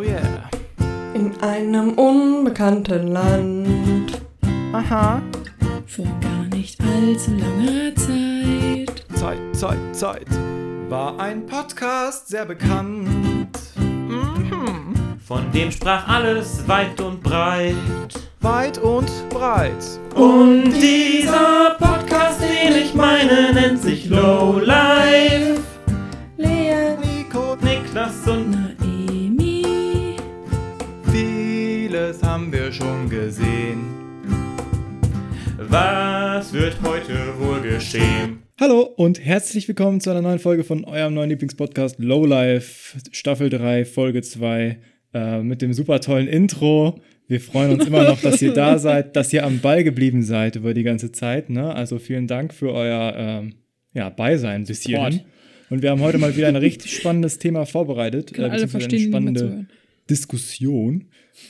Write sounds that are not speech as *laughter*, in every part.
Oh yeah. In einem unbekannten Land. Aha. Vor gar nicht allzu langer Zeit. Zeit, Zeit, Zeit. War ein Podcast sehr bekannt. Mhm. Von dem sprach alles weit und breit. Weit und breit. Und dieser Podcast, den ich meine, nennt sich Low Life. Lea, Nico, Niklas und vieles haben wir schon gesehen. was wird heute wohl geschehen? Hallo und herzlich willkommen zu einer neuen Folge von eurem neuen Lieblingspodcast Lowlife, Staffel 3, Folge 2, äh, mit dem super tollen Intro. Wir freuen uns immer noch, dass ihr da *laughs* seid, dass ihr am Ball geblieben seid über die ganze Zeit. Ne? Also vielen Dank für euer ähm, ja, Beisein bis hierhin. Und wir haben heute mal wieder ein richtig spannendes Thema vorbereitet. Wie man spannende. Diskussion.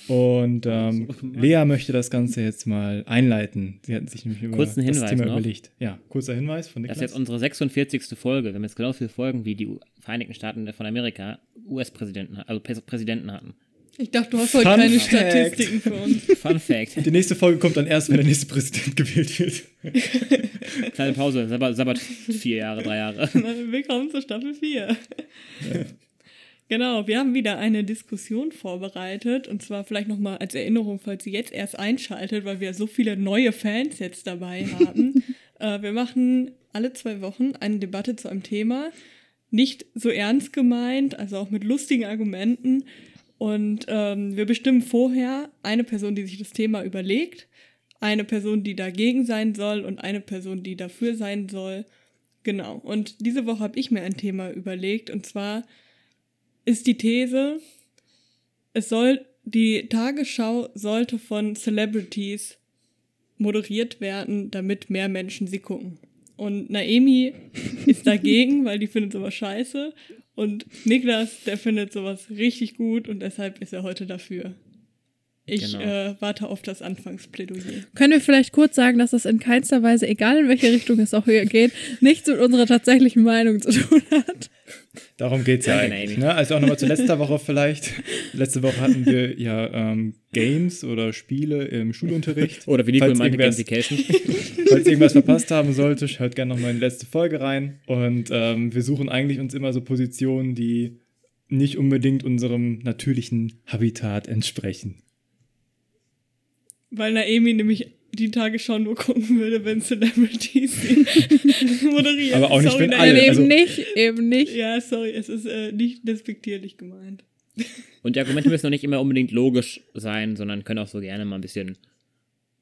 Und ähm, *laughs* Lea möchte das Ganze jetzt mal einleiten. Sie hatten sich nämlich über Kurzen das Hinweis Thema noch. überlegt. Ja, kurzer Hinweis von Das Niklas. ist jetzt unsere 46. Folge. Wir haben jetzt genauso viele Folgen wie die Vereinigten Staaten von Amerika US-Präsidenten, also Präs- Präsidenten hatten. Ich dachte, du hast heute Fun keine Fact. Statistiken für uns. Fun Fact. Die nächste Folge kommt dann erst, wenn der nächste Präsident *laughs* gewählt wird. *laughs* Kleine Pause. Sabbat, Sabbat vier Jahre, drei Jahre. Willkommen zur Staffel 4. Genau, wir haben wieder eine Diskussion vorbereitet und zwar vielleicht nochmal als Erinnerung, falls ihr jetzt erst einschaltet, weil wir so viele neue Fans jetzt dabei *laughs* haben. äh, wir machen alle zwei Wochen eine Debatte zu einem Thema, nicht so ernst gemeint, also auch mit lustigen Argumenten. Und ähm, wir bestimmen vorher eine Person, die sich das Thema überlegt, eine Person, die dagegen sein soll und eine Person, die dafür sein soll. Genau. Und diese Woche habe ich mir ein Thema überlegt und zwar ist die These, es soll die Tagesschau sollte von Celebrities moderiert werden, damit mehr Menschen sie gucken. Und Naemi ist dagegen, *laughs* weil die findet sowas scheiße. Und Niklas, der findet sowas richtig gut und deshalb ist er heute dafür. Ich Genau. äh, warte auf das Anfangsplädoyer. Können wir vielleicht kurz sagen, dass das in keinster Weise, egal in welche Richtung es auch hier geht, nichts mit unserer tatsächlichen Meinung zu tun hat? Darum geht es ja eigentlich. Ne? Also auch nochmal zu letzter Woche vielleicht. Letzte Woche hatten wir ja ähm, Games oder Spiele im Schulunterricht. Oder wie Nico Falls meinte, Gamification. *laughs* Falls ihr irgendwas verpasst haben sollte, hört gerne nochmal in die letzte Folge rein. Und ähm, wir suchen eigentlich uns immer so Positionen, die nicht unbedingt unserem natürlichen Habitat entsprechen. Weil Naemi nämlich die Tagesschau nur gucken würde, wenn Celebrities *laughs* moderieren. Aber auch nicht, sorry, wenn alle, eben also- nicht, eben nicht. Ja, sorry, es ist äh, nicht despektierlich gemeint. Und die Argumente müssen noch nicht immer unbedingt logisch sein, sondern können auch so gerne mal ein bisschen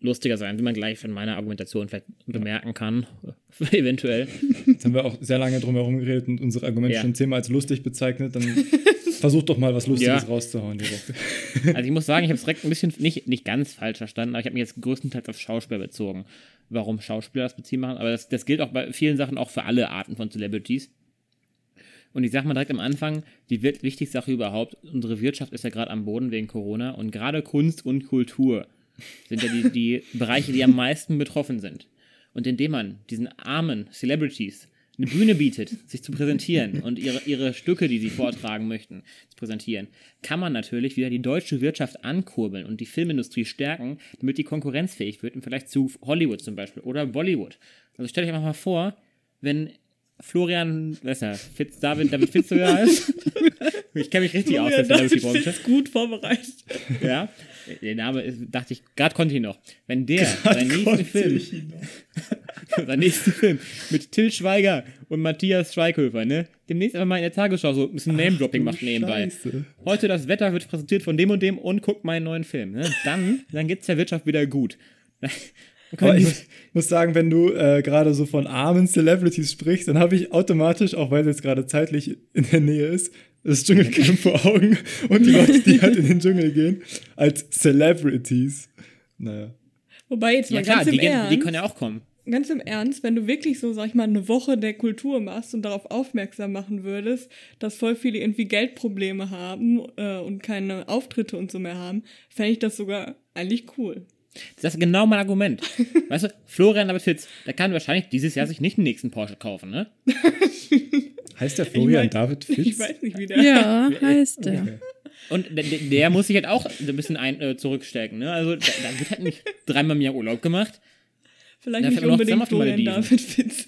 lustiger sein, wie man gleich von meiner Argumentation vielleicht bemerken kann. *laughs* Eventuell. Jetzt haben wir auch sehr lange drum herum geredet und unsere Argumente Ja. schon zehnmal als lustig bezeichnet. Dann *laughs* versucht doch mal was Lustiges Ja. rauszuhauen. *laughs* Also ich muss sagen, ich habe es direkt ein bisschen nicht, nicht ganz falsch verstanden, aber ich habe mich jetzt größtenteils auf Schauspieler bezogen. Warum Schauspieler das beziehen machen, aber das, das gilt auch bei vielen Sachen auch für alle Arten von Celebrities. Und ich sag mal direkt am Anfang, die wichtigste Sache überhaupt, unsere Wirtschaft ist ja gerade am Boden wegen Corona und gerade Kunst und Kultur sind ja die, die Bereiche, die am meisten betroffen sind. Und indem man diesen armen Celebrities eine Bühne bietet, sich zu präsentieren und ihre, ihre Stücke, die sie vortragen möchten, zu präsentieren, kann man natürlich wieder die deutsche Wirtschaft ankurbeln und die Filmindustrie stärken, damit die konkurrenzfähig wird im Vergleich zu Hollywood zum Beispiel oder Bollywood. Also stellt euch einfach mal vor, wenn Florian, was ist er, Fitz, David, David Fitzgerald *laughs* heißt. ich kenne mich richtig aus, David Celebrity-Branche. Fitz gut vorbereitet. Ja, der Name ist, dachte ich, gerade konnte ich noch. Wenn der seinen nächsten Film, *laughs* seinen nächsten Film mit Till Schweiger und Matthias Schweighöfer, ne, demnächst einfach mal in der Tagesschau so ein bisschen Name-Dropping macht nebenbei. Scheiße. Heute das Wetter wird präsentiert von dem und dem und guckt meinen neuen Film. Ne? Dann, dann geht's der Wirtschaft wieder gut. Aber ich muss- muss sagen, wenn du äh, gerade so von armen Celebrities sprichst, dann habe ich automatisch, auch weil es jetzt gerade zeitlich in der Nähe ist, das Dschungelcamp vor Augen *laughs* und die Leute, die halt in den Dschungel gehen, als Celebrities. Naja. Wobei jetzt Ja mal klar, ganz im die, Ernst, die können ja auch kommen. ganz im Ernst, wenn du wirklich so, sag ich mal, eine Woche der Kultur machst und darauf aufmerksam machen würdest, dass voll viele irgendwie Geldprobleme haben äh, und keine Auftritte und so mehr haben, fände ich das sogar eigentlich cool. Das ist genau mein Argument. *laughs* Weißt du, Florian David Fitz, der kann wahrscheinlich dieses Jahr sich nicht den nächsten Porsche kaufen, ne? *laughs* Heißt der Florian mein- David *laughs* Fitz? Ich weiß nicht, wie der Ja, heißt der. Und der, der muss sich halt auch ein bisschen ein, äh, zurückstecken. Ne? Also da, da wird halt nicht dreimal im Jahr Urlaub gemacht. Vielleicht nicht unbedingt Florian. David Fitze.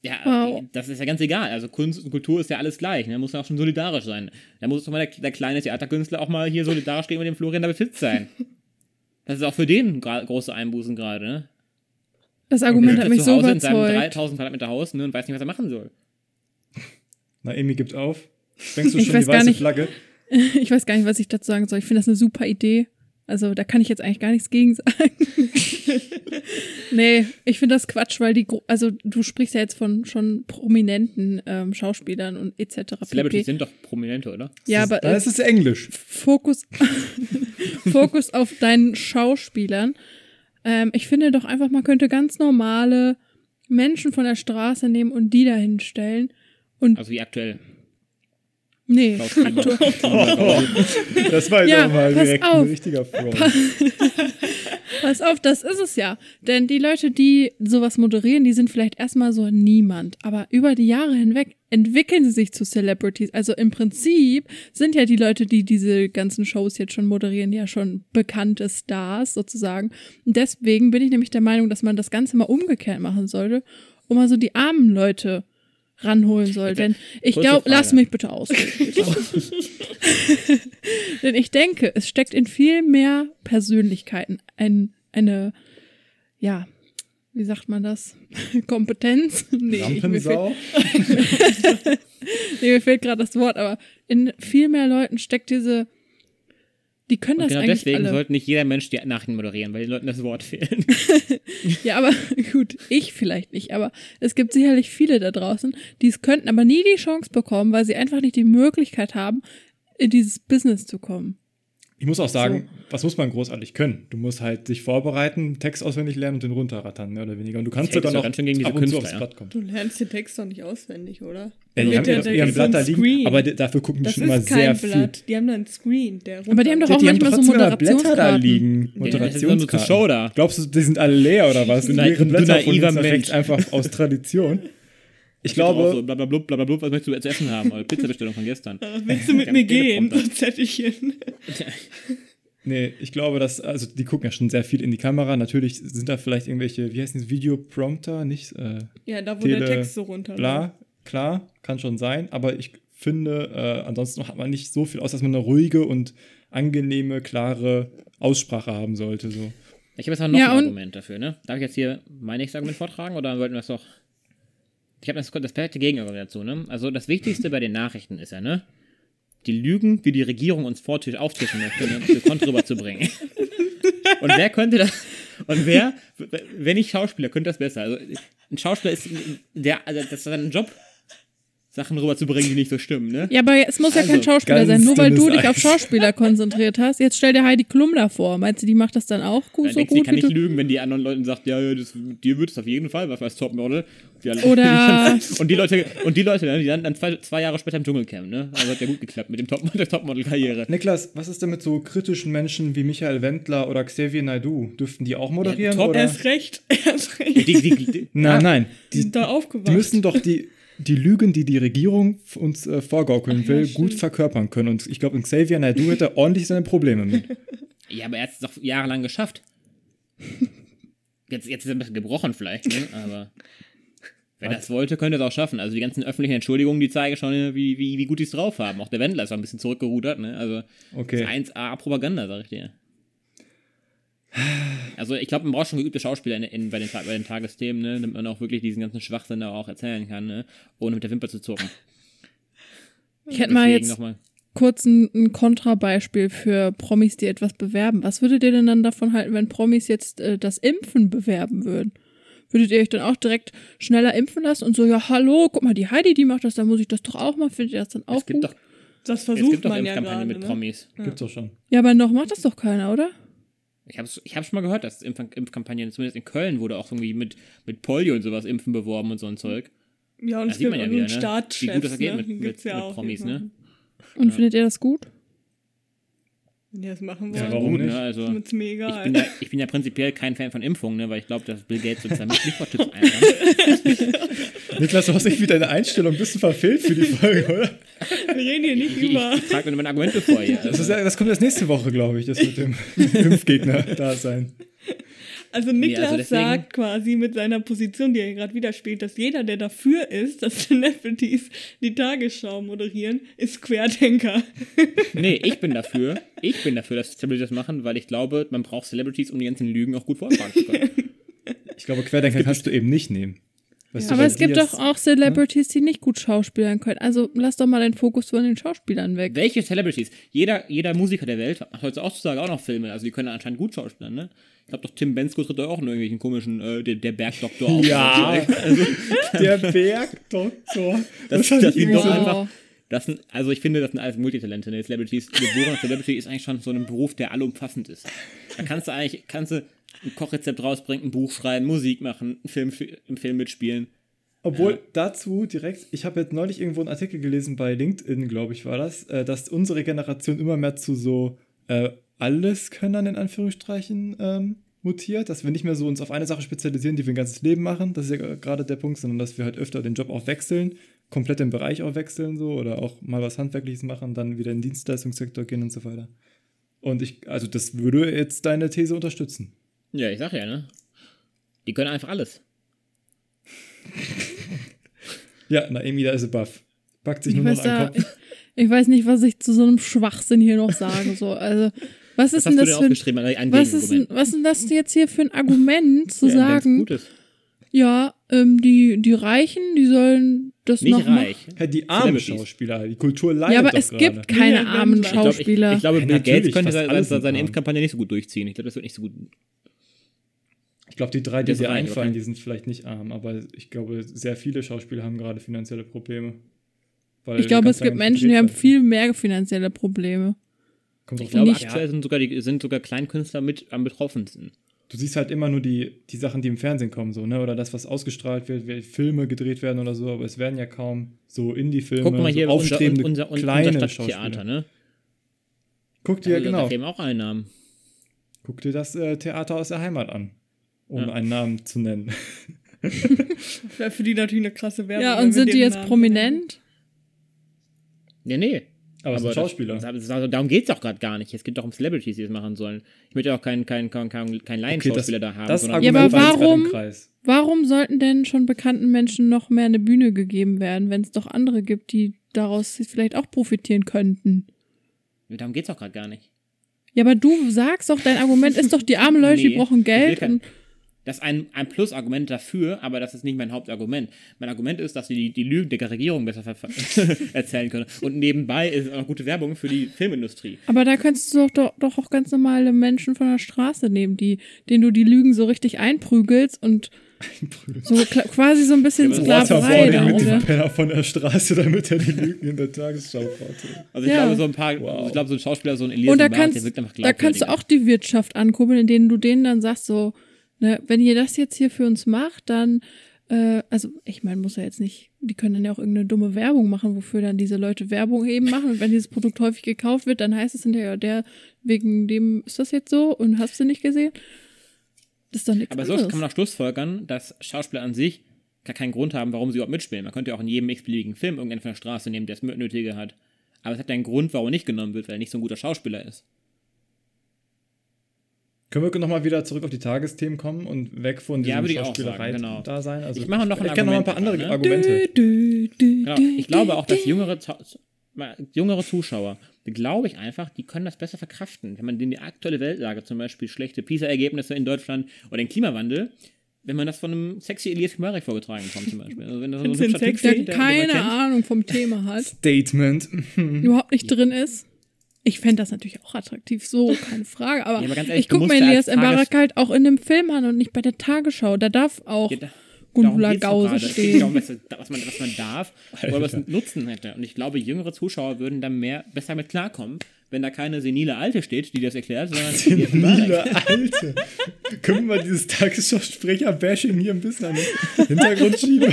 Ja, Wow. das ist ja ganz egal. Also Kunst und Kultur ist ja alles gleich. Ne? Da muss man auch schon solidarisch sein. Da muss doch mal der, der kleine Theaterkünstler auch mal hier solidarisch gegen dem Florian David Fitz sein. Das ist auch für den große Einbußen gerade. Ne? Das Argument hat mich zu so Hause in seinem überzeugt. 3000 Quadratmeter Haus ne, und weiß nicht, was er machen soll. Naomi gibt auf. Schwenkst du Ich schon weiß die gar weiße nicht. Flagge? *laughs* Ich weiß gar nicht, was ich dazu sagen soll. Ich finde das eine super Idee. Also da kann ich jetzt eigentlich gar nichts gegen sagen. *laughs* nee, ich finde das Quatsch, weil die, also du sprichst ja jetzt von schon prominenten ähm, Schauspielern und etc. Celebrities sind doch Prominente, oder? Ja, Das ist- aber Da äh, ist es Englisch. Fokus, *laughs* Fokus auf deinen Schauspielern. Ähm, ich finde doch einfach, man könnte ganz normale Menschen von der Straße nehmen und die dahin stellen. Also wie aktuell. Nee. *laughs* *laughs* Das war jetzt Ja, auch mal direkt auf. ein richtiger Front. *laughs* Pass auf, das ist es ja. Denn die Leute, die sowas moderieren, die sind vielleicht erstmal so niemand. Aber über die Jahre hinweg entwickeln sie sich zu Celebrities. Also im Prinzip sind ja die Leute, die diese ganzen Shows jetzt schon moderieren, ja schon bekannte Stars sozusagen. Und deswegen bin ich nämlich der Meinung, dass man das Ganze mal umgekehrt machen sollte, um mal so die armen Leute ranholen soll. Denn ich glaube, lass mich bitte ausreden. *laughs* bitte. *laughs* Denn ich denke, es steckt in viel mehr Persönlichkeiten ein, eine, ja, wie sagt man das? *laughs* Kompetenz? Nee, ich, mir, fehlt, nee, mir fehlt gerade das Wort, aber in viel mehr Leuten steckt diese, die können das genau eigentlich deswegen alle. sollte nicht jeder Mensch die Nachrichten moderieren, weil den Leuten das Wort fehlt. *laughs* Ja, aber *laughs* gut, ich vielleicht nicht, aber es gibt sicherlich viele da draußen, die es könnten, aber nie die Chance bekommen, weil sie einfach nicht die Möglichkeit haben, in dieses Business zu kommen. Ich muss auch sagen, was muss man großartig können? Du musst halt dich vorbereiten, Text auswendig lernen und den runterrattern, mehr oder weniger. Und du kannst sogar so noch ganz schön gegen diese ab und zu Künstler, aufs ja. Blatt kommen. Du lernst den Text doch nicht auswendig, oder? Ja, die haben der- ihren so Blatt ein da liegen, Screen. aber dafür gucken die schon mal ist sehr kein viel. Blatt. Die haben da einen Screen, der Aber die haben doch auch Die haben manchmal so trotzdem immer Blätter da Moderationskarten. liegen. Moderationskarten. Show da. Glaubst du, die sind alle leer oder was? Du Die naiv- leeren du Blätter von naiver Mensch. einfach aus Tradition. Ich glaube, So, blablabla, blablabla, was möchtest du zu essen haben? Oder Pizzabestellung von gestern. *laughs* Willst du mit mir gehen? Ich hin. *laughs* nee, ich glaube, dass, also die gucken ja schon sehr viel in die Kamera. Natürlich sind da vielleicht irgendwelche, wie heißen die, Videoprompter, nicht äh, Ja, da wo Tele- der Text so runter. bla, klar, kann schon sein, aber ich finde, äh, ansonsten hat man nicht so viel aus, dass man eine ruhige und angenehme, klare Aussprache haben sollte. So. Ich habe jetzt noch Ja, ein Argument dafür, ne? Darf ich jetzt hier mein nächstes Argument vortragen oder wollten wir das doch? Ich habe das, das perfekte Gegenargument dazu, ne? Also das Wichtigste bei den Nachrichten ist ja, ne? Die Lügen, wie die Regierung uns vortisch auftischen möchte, ne? für Kont rüberzubringen. *laughs* Und wer könnte das? Und wer, wenn nicht Schauspieler, könnte das besser? Also ein Schauspieler ist der, also das ist sein Job, Sachen rüberzubringen, die nicht so stimmen, ne? Ja, aber es muss ja kein Also, Schauspieler sein, nur weil du dich auf Eis. Schauspieler konzentriert hast. Jetzt stell dir Heidi Klum da vor. Meinst du, die macht das dann auch gut, Dann so denkt sie, gut kann wie nicht lügen, wenn die anderen Leuten sagt, ja, ja das, dir wird es auf jeden Fall, was als Topmodel. Alle- Oder- *laughs* und die Leute, und die Leute, die landen dann zwei, zwei Jahre später im Dschungelcamp, ne? Also hat ja gut geklappt mit dem Top, der Topmodel-Karriere. Niklas, was ist denn mit so kritischen Menschen wie Michael Wendler oder Xavier Naidoo? Dürften die auch moderieren? top- oder? Erst recht. Erst recht. Die, die, die, *laughs* Nein, nein. Die Die, sind da aufgewacht. die müssen doch die, die Lügen, die die Regierung uns äh, vorgaukeln Ach ja, will, stimmt. gut verkörpern können. Und ich glaube, Xavier Naidoo hätte *laughs* ordentlich seine Probleme mit. ja, aber er hat es doch jahrelang geschafft. *laughs* Jetzt, jetzt ist er ein bisschen gebrochen vielleicht, ne? Aber wenn er es wollte, könnte er es auch schaffen. Also die ganzen öffentlichen Entschuldigungen, die zeigen schon, ne, wie, wie, wie gut die es drauf haben. Auch der Wendler ist auch ein bisschen zurückgerudert, ne? Also Okay. Das ist 1A Propaganda, sag ich dir. Also ich glaube, man braucht schon geübte Schauspieler in, in, bei, den, bei den Tagesthemen, ne, damit man auch wirklich diesen ganzen Schwachsinn da auch erzählen kann, ne, ohne mit der Wimper zu zucken. Ich hätte mal jetzt nochmal. kurz ein, ein Kontrabeispiel für Promis, die etwas bewerben. Was würdet ihr denn dann davon halten, wenn Promis jetzt äh, das Impfen bewerben würden? Würdet ihr euch dann auch direkt schneller impfen lassen und so, ja, hallo, guck mal, die Heidi, die macht das, dann muss ich das doch auch mal. Findet ihr das dann auch Es gibt gut? doch, Das es versucht gibt doch man ja gerade. mit Ne? Promis. Gibt's doch schon. Ja, aber noch macht das doch keiner, oder? Ich habe ich hab schon mal gehört, dass Impf Impfkampagnen, zumindest in Köln, wurde auch irgendwie mit, mit Polio und sowas Impfen beworben und so ein Zeug. Ja, und Das es sieht gibt man ja wieder, einen ne? Wie gut das geht ne? mit- Den mit- ja mit Promis, ne? Und Ja. findet ihr das gut? Die das machen Ja, wollen, warum Gut, nicht? Ne? Also, ich, bin ja, ich bin ja prinzipiell kein Fan von Impfungen, ne? weil ich glaube, dass Bill Gates sozusagen mit Liefertipps *laughs* einräumt. Niklas, du hast irgendwie deine Einstellung ein bisschen verfehlt für die Folge, oder? Wir reden hier nicht Ich, über. ich trage mir meine Argumente vor hier. Das, Also, ist, ja- das kommt erst nächste Woche, glaube ich, das mit dem *laughs* Impfgegner da sein. Also Niklas also deswegen- sagt quasi mit seiner Position, die er gerade widerspielt, dass jeder, der dafür ist, dass Celebrities die Tagesschau moderieren, ist Querdenker. *laughs* nee, ich bin dafür. Ich bin dafür, dass Celebrities das machen, weil ich glaube, man braucht Celebrities, um die ganzen Lügen auch gut vortragen zu können. *laughs* Ich glaube, Querdenker kannst du eben nicht nehmen. Weißt du, Aber es gibt doch auch Celebrities, die nicht gut schauspielern können. Also lass doch mal den Fokus von den Schauspielern weg. Welche Celebrities? Jeder, jeder Musiker der Welt macht heutzutage auch noch Filme, also die können anscheinend gut schauspielern, ne? Ich glaube doch, Tim Bensko tritt doch auch in irgendwelchen komischen, äh, der, der Bergdoktor *laughs* auf. Ja, also, *laughs* der Bergdoktor. *laughs* Das- das ich sind irgendwie doch einfach- das sind, also ich finde, das sind alles Multitalente, ne? Celebrities. Geborener Celebrity ist eigentlich schon so ein Beruf, der allumfassend ist. Da kannst du eigentlich, kannst du ein Kochrezept rausbringen, ein Buch schreiben, Musik machen, einen Film, im Film mitspielen. Obwohl dazu direkt, ich habe jetzt neulich irgendwo einen Artikel gelesen bei LinkedIn, glaube ich, war das, äh, dass unsere Generation immer mehr zu so äh, Alleskönnern in Anführungsstrichen ähm, mutiert, dass wir nicht mehr so uns auf eine Sache spezialisieren, die wir ein ganzes Leben machen, das ist ja gerade der Punkt, sondern dass wir halt öfter den Job auch wechseln, komplett den Bereich auch wechseln so oder auch mal was Handwerkliches machen, dann wieder in den Dienstleistungssektor gehen und so weiter. Und ich, also das würde jetzt deine These unterstützen. Ja, ich sag ja, ne? Die können einfach alles. *laughs* Ja, Naomi, da ist sie baff. Packt sich Ich nur noch da, an den ich, Kopf. ich weiß nicht, was ich zu so einem Schwachsinn hier noch sagen soll. Also, was ist Was denn das für ein? Ein was ist, was ist denn das jetzt hier für ein Argument zu Ja, sagen, ja, ähm, die, die Reichen, die sollen das Nicht noch machen. reich. Ja, die armen. Schauspieler, die Kultur leidet Ja, aber doch es gerade. gibt keine Ja, armen ich Ich glaube, ich, Schauspieler. ich glaube Ja, Bill Gates könnte seine, seine. Impfkampagne nicht so gut durchziehen. Ich glaube, das wird nicht so gut. Ich glaube, die drei, die dir einfallen, okay. die sind vielleicht nicht arm, aber ich glaube, sehr viele Schauspieler haben gerade finanzielle Probleme. Weil Ich glaube, es gibt Menschen, die haben viel mehr finanzielle Probleme. Kommt Ich glaube, aktuell sind sogar, die, sind sogar Kleinkünstler mit am betroffensten. Du siehst halt immer nur die, die Sachen, die im Fernsehen kommen, so, ne? Oder das, was ausgestrahlt wird, wie Filme gedreht werden oder so, aber es werden ja kaum so Indie-Filme, Guck mal hier so unser, aufstrebende unser, unser, kleine unser Stadttheater, ne? Guck dir, Also, genau, Da geben auch Einnahmen. guck dir das äh, Theater aus der Heimat an, ohne Ja. einen Namen zu nennen. Wäre *laughs* für die natürlich eine krasse Werbung. Ja, und sind die jetzt Namen prominent? Ja, nee. Aber es sind das- Schauspieler. Das, das, also darum geht es doch gerade gar nicht. Es geht doch um Celebrities, die das machen sollen. Ich möchte ja auch keinen kein, kein, kein, kein Laienschauspieler da haben. das sondern Ja, aber warum- Kreis. Warum sollten denn schon bekannten Menschen noch mehr eine Bühne gegeben werden, wenn es doch andere gibt, die daraus vielleicht auch profitieren könnten? darum geht es doch gerade gar nicht. Ja, aber du sagst doch, dein Argument ist doch, die armen Leute, die Nee, brauchen ich will Geld. Und, Das ist ein, ein Plusargument dafür, aber das ist nicht mein Hauptargument. Mein Argument ist, dass sie die, die Lügen der Regierung besser *laughs* erzählen können. Und nebenbei ist es auch noch gute Werbung für die Filmindustrie. aber da könntest du doch, doch, doch auch ganz normale Menschen von der Straße nehmen, die, denen du die Lügen so richtig einprügelst und so quasi so ein bisschen Ja, Sklaverei. vorne mit dem. Penner von der Straße, damit er die Lügen in der Tagesschau vorträgt. Also ich Ja. glaube, so ein paar, Wow. ich glaube, so ein Schauspieler, so ein Elias Und da Mbarek, der kannst, wirkt einfach da kannst du auch die Wirtschaft ankurbeln, indem du denen dann sagst, so, ne, wenn ihr das jetzt hier für uns macht, dann, äh, also ich meine, muss ja jetzt nicht, die können dann ja auch irgendeine dumme Werbung machen, wofür dann diese Leute Werbung eben machen. Und wenn dieses Produkt häufig gekauft wird, dann heißt es hinterher, der, wegen dem ist das jetzt so und hast du nicht gesehen? Das ist doch nichts Aber so anderes. kann man auch schlussfolgern, dass Schauspieler an sich gar keinen Grund haben, warum sie überhaupt mitspielen. Man könnte ja auch in jedem x-beliebigen Film irgendeinen von der Straße nehmen, der es nötige hat. Aber es hat ja einen Grund, warum er nicht genommen wird, weil er nicht so ein guter Schauspieler ist. Können wir nochmal wieder zurück auf die Tagesthemen kommen und weg von Ja, diesem würde ich auch Schauspielerei sagen, genau. da sein? Also, Ich mache noch ein ich kenne noch ein paar andere ne? Argumente. Dü, dü, Genau. dü, Ich glaube auch, dass jüngere, jüngere Zuschauer, die glaube ich einfach, die können das besser verkraften. Wenn man denen die aktuelle Weltlage, zum Beispiel schlechte PISA-Ergebnisse in Deutschland oder den Klimawandel, wenn man das von einem sexy Elias Mbarek vorgetragen bekommt, zum Beispiel. Also wenn da so ein du sexy? der keine. Ahnung vom Thema hat, Statement. überhaupt nicht drin ist. Ich fände das natürlich auch attraktiv, so, *laughs* keine Frage. Aber, Ja, aber ganz ehrlich, ich gucke mir Elias Mbarek halt auch in dem Film an und nicht bei der Tagesschau. Da darf auch Ja, da- Gundula Gause stehen. darum, was, was, man, was man darf oder was einen Nutzen hätte. Und ich glaube, jüngere Zuschauer würden da mehr, besser mit klarkommen, wenn da keine senile Alte steht, die das erklärt, sondern. Senile Alte. Können wir mal dieses Tagesschausprecher-Bashing hier ein bisschen an den *laughs* Hintergrund schieben?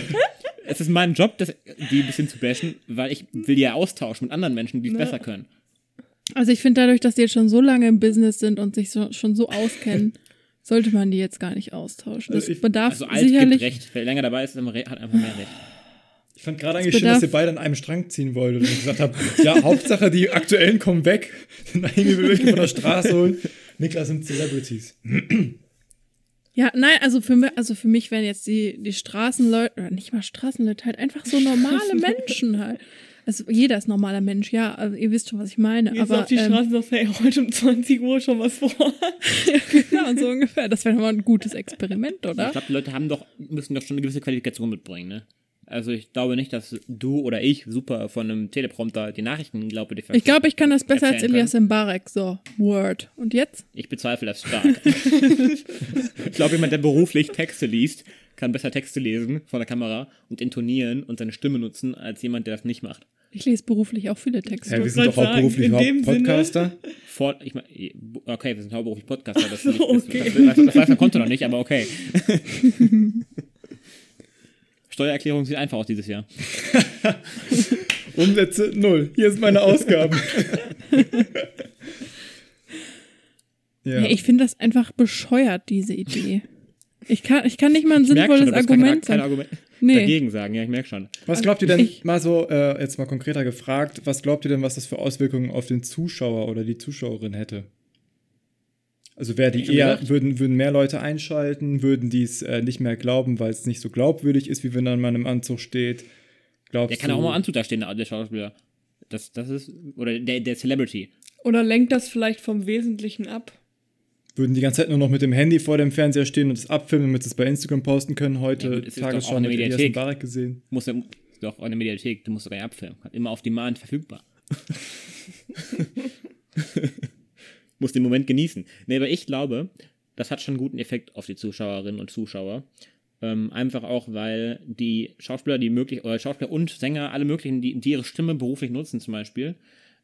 Es ist mein Job, das, die ein bisschen zu bashen, weil ich will die ja austauschen mit anderen Menschen, die es besser können. Also ich finde dadurch, dass die jetzt schon so lange im Business sind und sich so, schon so auskennen, *laughs* sollte man die jetzt gar nicht austauschen. Das Also ich- bedarf Also alt gibt sicherlich. recht. Wer länger dabei ist, hat einfach mehr recht. Ich fand gerade eigentlich schön, dass ihr beide an einem Strang ziehen wolltet und ich gesagt habt, ja, Hauptsache die aktuellen kommen weg. Naomi will wirklich von der Straße holen. Niklas sind Celebrities. *clears throat* Ja, nein, also für mich, also für mich wären jetzt die, die Straßenleute, oder nicht mal Straßenleute, halt einfach so normale *laughs* Menschen halt. Also jeder ist normaler Mensch, ja, also ihr wisst schon, was ich meine. Jetzt aber auf die ähm, Straße sagt, hey, heute um 20 Uhr schon was vor. *laughs* genau, so ungefähr. Das wäre mal ein gutes Experiment, Ich oder? glaube, die Leute haben doch, müssen doch schon eine gewisse Qualifikation mitbringen, ne? Also ich glaube nicht, dass du oder ich super von einem Teleprompter die Nachrichten, glaube ich, Ich glaube, ich kann das besser als Elias Mbarek. So, Word. Und jetzt? Ich bezweifle das stark. *laughs* ich glaube, jemand, der beruflich Texte liest, kann besser Texte lesen vor der Kamera und intonieren und seine Stimme nutzen, als jemand, der das nicht macht. Ich lese beruflich auch viele Texte. Ja, wir sind doch dem überhaupt Podcaster. Vor, ich mein, okay, wir sind hauptberuflich Podcaster, das, nicht, *laughs* Okay. das, das, das, das weiß mein Konto noch nicht, aber okay. *laughs* Steuererklärung sieht einfach aus dieses Jahr. *laughs* Umsätze null. Hier ist meine Ausgaben. ja. Ja, ich finde das einfach bescheuert, diese Idee. Ich kann, ich kann nicht mal ein sinnvolles schon, Argument kein sagen. Argument Nee. dagegen sagen, ja, ich merke schon. Was glaubt ihr denn, Ich- mal so, äh, jetzt mal konkreter gefragt, was glaubt ihr denn, was das für Auswirkungen auf den Zuschauer oder die Zuschauerin hätte? Also wäre die eher, würden, würden mehr Leute einschalten, würden die es äh, nicht mehr glauben, weil es nicht so glaubwürdig ist, wie wenn dann man im Anzug steht? Glaubst Der kann du, auch mal im Anzug da stehen, der Schauspieler. Das, das ist, oder der, der Celebrity. Oder lenkt das vielleicht vom Wesentlichen ab? Würden die ganze Zeit nur noch mit dem Handy vor dem Fernseher stehen und es abfilmen, damit sie es bei Instagram posten können? Ja, Heute gut, doch auch Tagesschau eine mit Elias Mediathek. Mbarek gesehen. Muss ja, doch auch eine Mediathek, du musst doch nicht abfilmen. Immer auf Demand verfügbar. *laughs* Muss den Moment genießen. Nee, aber ich glaube, das hat schon einen guten Effekt auf die Zuschauerinnen und Zuschauer. Ähm, einfach auch, weil die Schauspieler, die möglich, oder Schauspieler und Sänger, alle möglichen, die, die ihre Stimme beruflich nutzen zum Beispiel,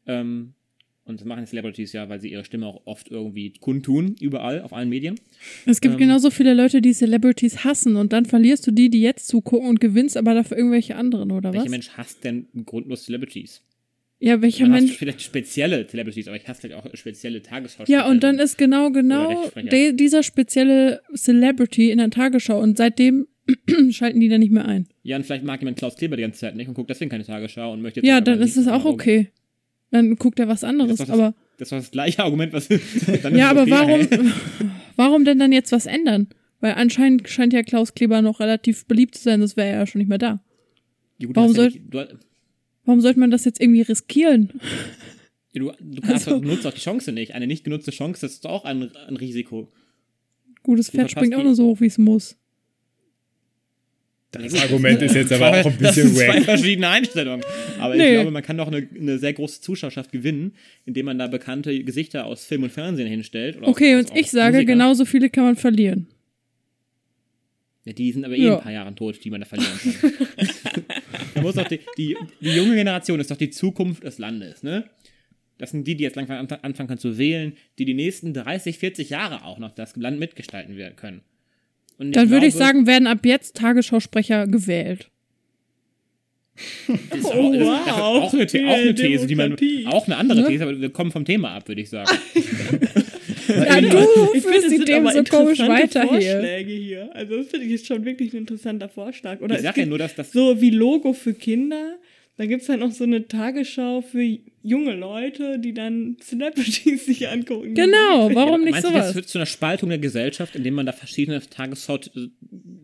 ähm, und das machen Celebrities ja, weil sie ihre Stimme auch oft irgendwie kundtun, überall, auf allen Medien. Es gibt Ähm, genauso viele Leute, die Celebrities hassen und dann verlierst du die, die jetzt zugucken und gewinnst aber dafür irgendwelche anderen, oder Welcher was? Mensch hasst denn grundlos Celebrities? Ja, welcher Man Mensch? vielleicht spezielle Celebrities, aber ich hasse vielleicht auch spezielle Tagesschauspieler. Ja, und dann ist genau, genau de, dieser spezielle Celebrity in der Tagesschau und seitdem *clears throat* schalten die dann nicht mehr ein. Ja, und vielleicht mag jemand Klaus Kleber die ganze Zeit nicht und guckt deswegen keine Tagesschau und möchte jetzt Ja, dann ist es auch okay. Dann guckt er was anderes, Das das- aber Das war das gleiche Argument, was. *laughs* ja, aber okay, warum, hey. *laughs* warum denn dann jetzt was ändern? Weil anscheinend scheint ja Klaus Kleber noch relativ beliebt zu sein, sonst wäre er ja schon nicht mehr da. Gut, warum hast ja soll- nicht- Warum sollte man das jetzt irgendwie riskieren? ja, du, du, kannst, Also- nutzt auch die Chance nicht. Eine nicht genutzte Chance, das ist auch ein, ein Risiko. Gutes Pferd springt auch nur so hoch, wie es muss. Das Argument ist jetzt aber *laughs* auch ein das bisschen sind zwei wack. verschiedene Einstellungen. Aber Nee. ich glaube, man kann doch eine, eine sehr große Zuschauerschaft gewinnen, indem man da bekannte Gesichter aus Film und Fernsehen hinstellt. Oder Okay, und ich sage, Musiker. genauso viele kann man verlieren. Ja, die sind aber eh Ja. ein paar Jahre tot, die man da verlieren kann. *laughs* man muss doch die, die, die junge Generation ist doch die Zukunft des Landes, ne? Das sind die, die jetzt langsam anf- anfangen können zu wählen, die die nächsten 30, 40 Jahre auch noch das Land mitgestalten werden können. Und Dann würde ich sagen, werden ab jetzt Tagesschausprecher gewählt. das ist auch, Oh, das ist wow. auch, eine, The auch eine These, die man, auch eine andere Ne? These, aber wir kommen vom Thema ab, würde ich sagen. *laughs* Ja, du Ich finde, führst es die sind Themen aber so komisch interessante weiter hier. Vorschläge hier. Also das finde ich jetzt schon wirklich ein interessanter Vorschlag. Oder Ich sage ja nur, dass das so wie Logo für Kinder. Da gibt es halt noch so eine Tagesschau für junge Leute, die dann Celebrities *laughs* sich angucken. Genau, warum nicht Meinst du, das sowas? führt zu einer Spaltung der Gesellschaft, indem man da verschiedene Tagesschau-Sachen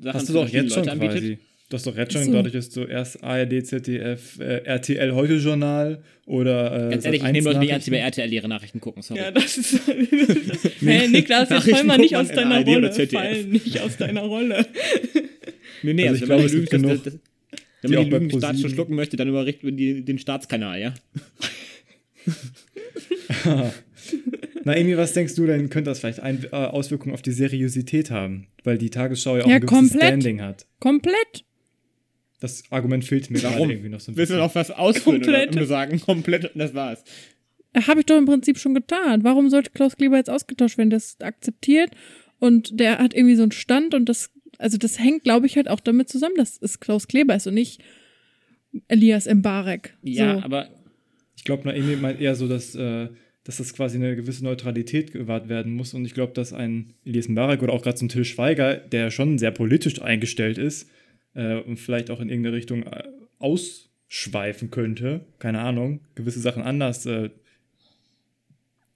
Hast du für doch jetzt schon Leute anbietet? quasi. Das ist doch jetzt schon, So. dadurch, dass du erst ARD, ZDF, äh, RTL Heute Journal oder äh, Ganz ehrlich, ich Sat.1 nehme Leute nicht ernst, die bei Nachrichten. RTL ihre Nachrichten gucken. Sorry. Ja, das ist. *laughs* hey, Niklas, jetzt fall mal nicht aus deiner Rolle. Fall nicht aus deiner Rolle. nee, nee, Also also, ich glaube, es gibt genug, das, das, wenn die man die bei Lügen des Staats ProSieben- schlucken möchte, dann überrichten wir die, den Staatskanal, ja? *laughs* Naomi, was denkst du denn, könnte das vielleicht ein, äh, Auswirkungen auf die Seriosität haben? Weil die Tagesschau ja auch Ja, ein gewisses komplett. Standing hat. Komplett. Das Argument fehlt mir Warum? irgendwie noch so ein Willst du bisschen. noch was ausführen Komplett. oder nur sagen, komplett, und das war's? Habe ich doch im Prinzip schon getan. Warum sollte Klaus Kleber jetzt ausgetauscht werden? Das akzeptiert und der hat irgendwie so einen Stand und das, also das hängt, glaube ich, halt auch damit zusammen, dass es Klaus Kleber ist und nicht Elias Mbarek. Ja, so. aber Ich glaube, Naomi meint eher so, dass, äh, dass das quasi eine gewisse Neutralität gewahrt werden muss. Und ich glaube, dass ein Elias Mbarek oder auch gerade so ein Till Schweiger, der schon sehr politisch eingestellt ist äh, und vielleicht auch in irgendeine Richtung äh, ausschweifen könnte, keine Ahnung, gewisse Sachen anders äh,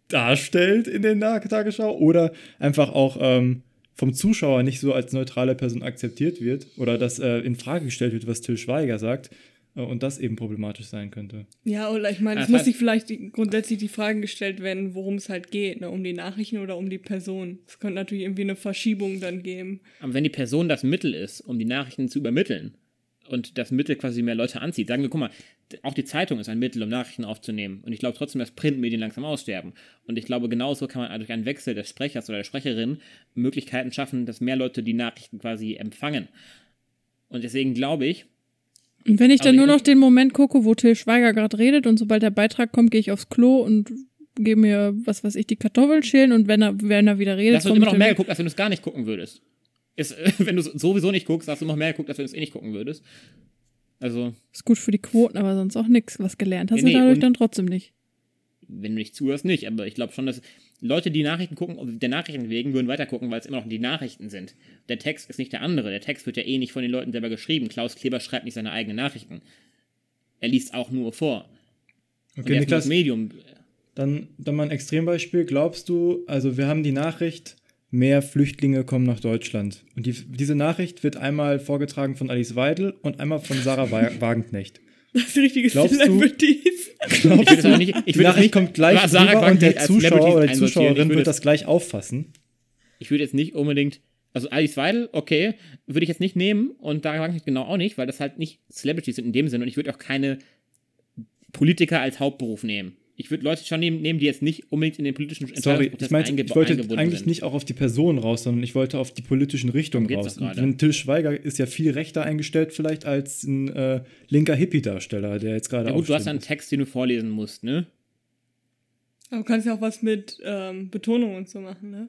darstellt in den Na- Tagesschau oder einfach auch ähm, vom Zuschauer nicht so als neutrale Person akzeptiert wird oder dass äh, in Frage gestellt wird, was Till Schweiger sagt äh, und das eben problematisch sein könnte. Ja, oder ich meine, es das muss heißt- sich vielleicht die, grundsätzlich die Fragen gestellt werden, worum es halt geht, ne? um die Nachrichten oder um die Person. Es könnte natürlich irgendwie eine Verschiebung dann geben. Aber wenn die Person das Mittel ist, um die Nachrichten zu übermitteln und das Mittel quasi mehr Leute anzieht, sagen wir, guck mal, auch die Zeitung ist ein Mittel, um Nachrichten aufzunehmen. Und ich glaube trotzdem, dass Printmedien langsam aussterben. Und ich glaube, genauso kann man durch einen Wechsel des Sprechers oder der Sprecherin Möglichkeiten schaffen, dass mehr Leute die Nachrichten quasi empfangen. Und deswegen glaube ich, Und wenn ich dann nur noch den Moment gucke, wo Till Schweiger gerade redet und sobald der Beitrag kommt, gehe ich aufs Klo und gehe mir, was weiß ich, die Kartoffeln schälen und wenn er, wenn er wieder redet, das wird immer noch mehr geguckt, als wenn du es gar nicht gucken würdest. Ist, *laughs* wenn du sowieso nicht guckst, hast du noch mehr geguckt, als wenn du es eh nicht gucken würdest. Also, Ist gut für die Quoten, aber sonst auch nichts. Was gelernt hast Nee, du dadurch dann trotzdem nicht. wenn du nicht zuhörst, nicht. Aber ich glaube schon, dass Leute, die Nachrichten gucken, der Nachrichten wegen, würden weiter gucken, weil es immer noch die Nachrichten sind. Der Text ist nicht der andere. Der Text wird ja eh nicht von den Leuten selber geschrieben. Klaus Kleber schreibt nicht seine eigenen Nachrichten. Er liest auch nur vor. Okay, Niklas, Medium. dann, dann mal ein Extrembeispiel. Glaubst du, also wir haben die Nachricht, mehr Flüchtlinge kommen nach Deutschland. Und die, diese Nachricht wird einmal vorgetragen von Alice Weidel und einmal von Sarah Wa- *laughs* Wagenknecht. Das ist richtige Glaubst du- Celebrities. Ich würde es aber nicht, ich Die Nachricht nicht, kommt gleich Sarah rüber und Wagenknecht der Zuschauer oder die. Zuschauerin wird das gleich auffassen. ich würde jetzt nicht unbedingt, also Alice Weidel, okay, würde ich jetzt nicht nehmen und da sage ich genau auch nicht, weil das halt nicht Celebrities sind in dem Sinne und ich würde auch keine Politiker als Hauptberuf nehmen. Ich würde Leute schon nehmen, nehmen, die jetzt nicht unbedingt in den politischen Sorry, ich, meinte, ich wollte eigentlich sind. nicht auch auf die Person raus, sondern ich wollte auf die politischen Richtungen raus. wenn Till Schweiger ist ja viel rechter eingestellt vielleicht als ein äh, linker Hippie-Darsteller, der jetzt gerade Ja gut, du hast einen Text, den du vorlesen musst, ne? Aber du kannst ja auch was mit ähm, Betonung und so machen, ne?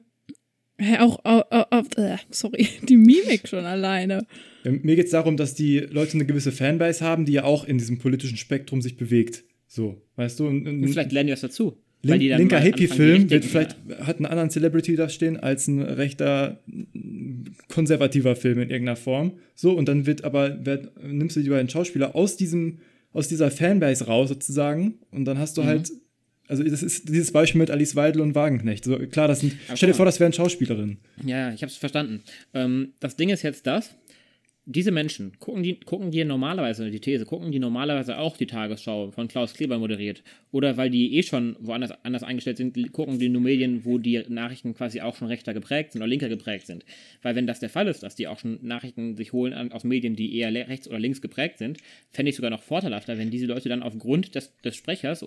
Hä, auch, au- au- au- äh, sorry, *laughs* die Mimik schon alleine. Ja, Mir geht es darum, dass die Leute eine gewisse Fanbase haben, die ja auch in diesem politischen Spektrum sich bewegt. So, weißt du? Und, und vielleicht lernen die was dazu. Lin weil die dann linker Hippie-Film wird vielleicht, hat einen anderen Celebrity da stehen als ein rechter konservativer Film in irgendeiner Form. So, und dann wird aber, wird, nimmst du die beiden Schauspieler aus diesem, aus dieser Fanbase raus sozusagen und dann Mhm. hast du halt, also das ist dieses Beispiel mit Alice Weidel und Wagenknecht. So, klar, das sind, stell dir vor, das wären Schauspielerinnen. Ja, ja, ich habe es verstanden. Ähm, das Ding ist jetzt das, diese Menschen, gucken die, gucken die normalerweise, die These, gucken die normalerweise auch die Tagesschau von Klaus Kleber moderiert. Oder weil die eh schon woanders anders eingestellt sind, gucken die nur Medien, wo die Nachrichten quasi auch schon rechter geprägt sind oder linker geprägt sind. Weil wenn das der Fall ist, dass die auch schon Nachrichten sich holen an, aus Medien, die eher rechts oder links geprägt sind, fände ich sogar noch vorteilhafter, wenn diese Leute dann aufgrund des, des Sprechers,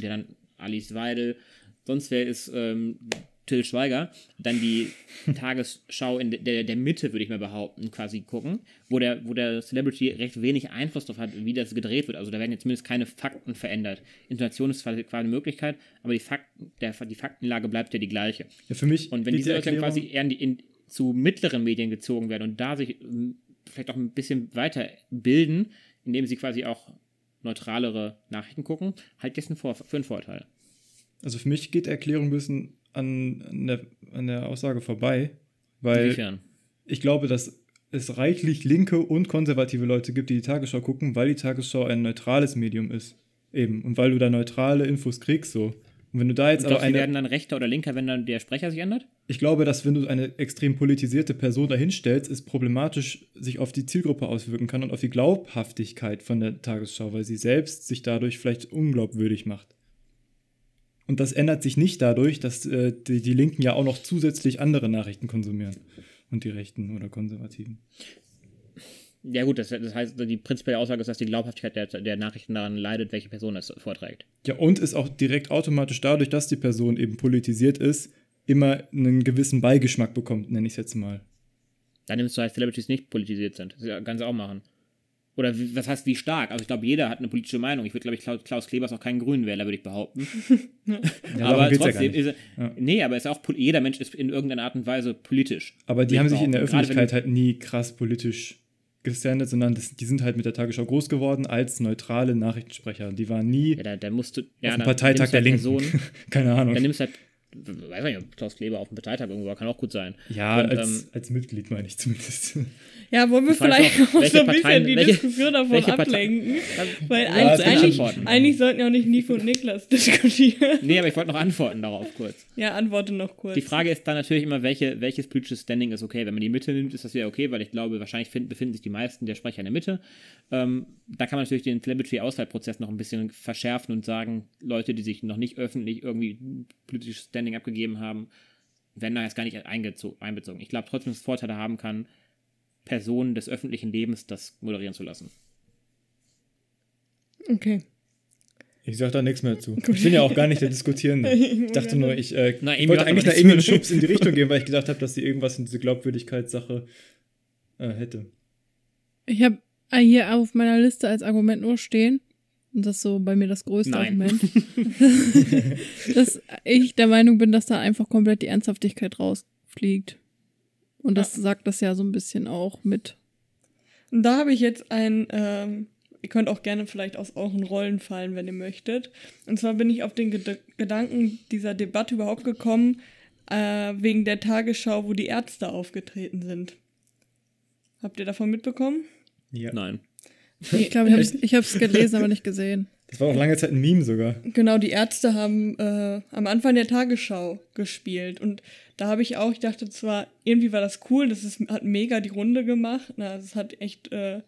der dann Alice Weidel, sonst wer ist ähm, Till Schweiger, dann die *laughs* Tagesschau in der, der Mitte, würde ich mal behaupten, quasi gucken, wo der, wo der Celebrity recht wenig Einfluss darauf hat, wie das gedreht wird. Also da werden jetzt zumindest keine Fakten verändert. Intonation ist zwar quasi eine Möglichkeit, aber die, Fakten, der, die Faktenlage bleibt ja die gleiche. Ja, für mich Und wenn diese die Leute quasi eher in in, zu mittleren Medien gezogen werden und da sich ähm, vielleicht auch ein bisschen weiter bilden, indem sie quasi auch neutralere Nachrichten gucken, halt jetzt ein Vor für einen Vorteil. Also für mich geht die Erklärung ein bisschen an, an, der, an der Aussage vorbei, weil Inwiefern? ich glaube, dass es reichlich linke und konservative Leute gibt, die die Tagesschau gucken, weil die Tagesschau ein neutrales Medium ist. Eben. Und weil du da neutrale Infos kriegst, so. Und wenn du da jetzt Und aber glaubst die werden eine. dann rechter oder linker, wenn dann der Sprecher sich ändert? Ich glaube, dass wenn du eine extrem politisierte Person dahinstellst, es problematisch sich auf die Zielgruppe auswirken kann und auf die Glaubhaftigkeit von der Tagesschau, weil sie selbst sich dadurch vielleicht unglaubwürdig macht. Und das ändert sich nicht dadurch, dass äh, die, die Linken ja auch noch zusätzlich andere Nachrichten konsumieren. Und die Rechten oder Konservativen. Ja gut, das, das heißt, die prinzipielle Aussage ist, dass die Glaubhaftigkeit der, der Nachrichten daran leidet, welche Person es vorträgt. Ja, und ist auch direkt automatisch dadurch, dass die Person eben politisiert ist, immer einen gewissen Beigeschmack bekommt, nenne ich es jetzt mal. Dann nimmst du halt Celebrities nicht politisiert sind. Das kannst du auch machen. Oder wie, was heißt wie stark? Also ich glaube, jeder hat eine politische Meinung. Ich würde, glaube ich, Klaus, Klaus Kleber ist auch kein Grünenwähler, würde ich behaupten. *laughs* Ja, aber trotzdem gar nicht. ist er, nee, aber ist auch jeder Mensch ist in irgendeiner Art und Weise politisch. Aber die haben ich sich in der Öffentlichkeit halt nie krass politisch gesendet, sondern das, die sind halt mit der Tagesschau groß geworden als neutrale Nachrichtensprecher. Die waren nie Ja, da, da musst du. Ja, auf dem dann Parteitag der halt Linken. *laughs* Keine Ahnung. Dann nimmst du halt. Weiß nicht, ob Klaus Kleber auf dem Parteitag irgendwo war, kann auch gut sein. ja, Und, als, ähm, als Mitglied meine ich zumindest. Ja, wollen wir vielleicht auch, auch, so ein bisschen Parteien- die welche- Diskussion davon ablenken. Weil Ja, eigentlich, eigentlich, sollten ja auch nicht Nico und Niklas diskutieren. Nee, aber ich wollte noch antworten darauf kurz. Ja, antworte noch kurz. Die Frage ist dann natürlich immer, welche, welches politisches Standing ist okay. Wenn man die Mitte nimmt, ist das wieder okay, weil ich glaube, wahrscheinlich finden, befinden sich die meisten der Sprecher in der Mitte. Ähm, da kann man natürlich den Celebrity-Auswahlprozess noch ein bisschen verschärfen und sagen, Leute, die sich noch nicht öffentlich irgendwie ein politisches Standing abgegeben haben, werden da jetzt gar nicht einbezogen. Ich glaube trotzdem, dass es Vorteile haben kann, Personen des öffentlichen Lebens das moderieren zu lassen. Okay. Ich sag da nichts mehr zu. Ich bin ja auch gar nicht der Diskutierende. *laughs* Ich dachte nur, ich äh, Na, ich wollte eigentlich nach nichts. Schubs in die Richtung gehen, weil ich *laughs* gedacht habe, dass sie irgendwas in diese Glaubwürdigkeitssache äh, hätte. Ich habe hier auf meiner Liste als Argument nur stehen, und das ist so bei mir das größte Nein. Argument, *laughs* dass ich der Meinung bin, dass da einfach komplett die Ernsthaftigkeit rausfliegt. Und das sagt das ja so ein bisschen auch mit. Und da habe ich jetzt ein, ähm, ihr könnt auch gerne vielleicht aus euren Rollen fallen, wenn ihr möchtet. Und zwar bin ich auf den Ged Gedanken dieser Debatte überhaupt gekommen, äh, wegen der Tagesschau, wo die Ärzte aufgetreten sind. Habt ihr davon mitbekommen? Ja. Nein. Ich glaube, ich habe es gelesen, aber nicht gesehen. Das war auch lange Zeit ein Meme sogar. Genau, die Ärzte haben äh, am Anfang der Tagesschau gespielt. Und da habe ich auch, ich dachte zwar, irgendwie war das cool, das ist, hat mega die Runde gemacht. Na, es hat echt äh,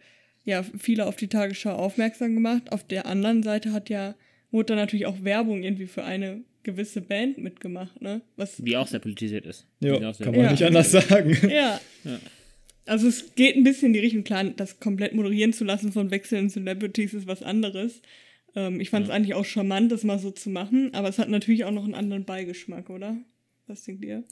ja, viele auf die Tagesschau aufmerksam gemacht. Auf der anderen Seite hat ja, wurde da natürlich auch Werbung irgendwie für eine gewisse Band mitgemacht, ne? Was, Die auch sehr politisiert ist. Ja, kann man Ja. nicht anders sagen. ja. Ja. Also es geht ein bisschen in die Richtung, klar, das komplett moderieren zu lassen von wechselnden Celebrities ist was anderes. Ähm, ich fand es eigentlich auch charmant, das mal so zu machen, aber es hat natürlich auch noch einen anderen Beigeschmack, oder? Was denkt ihr?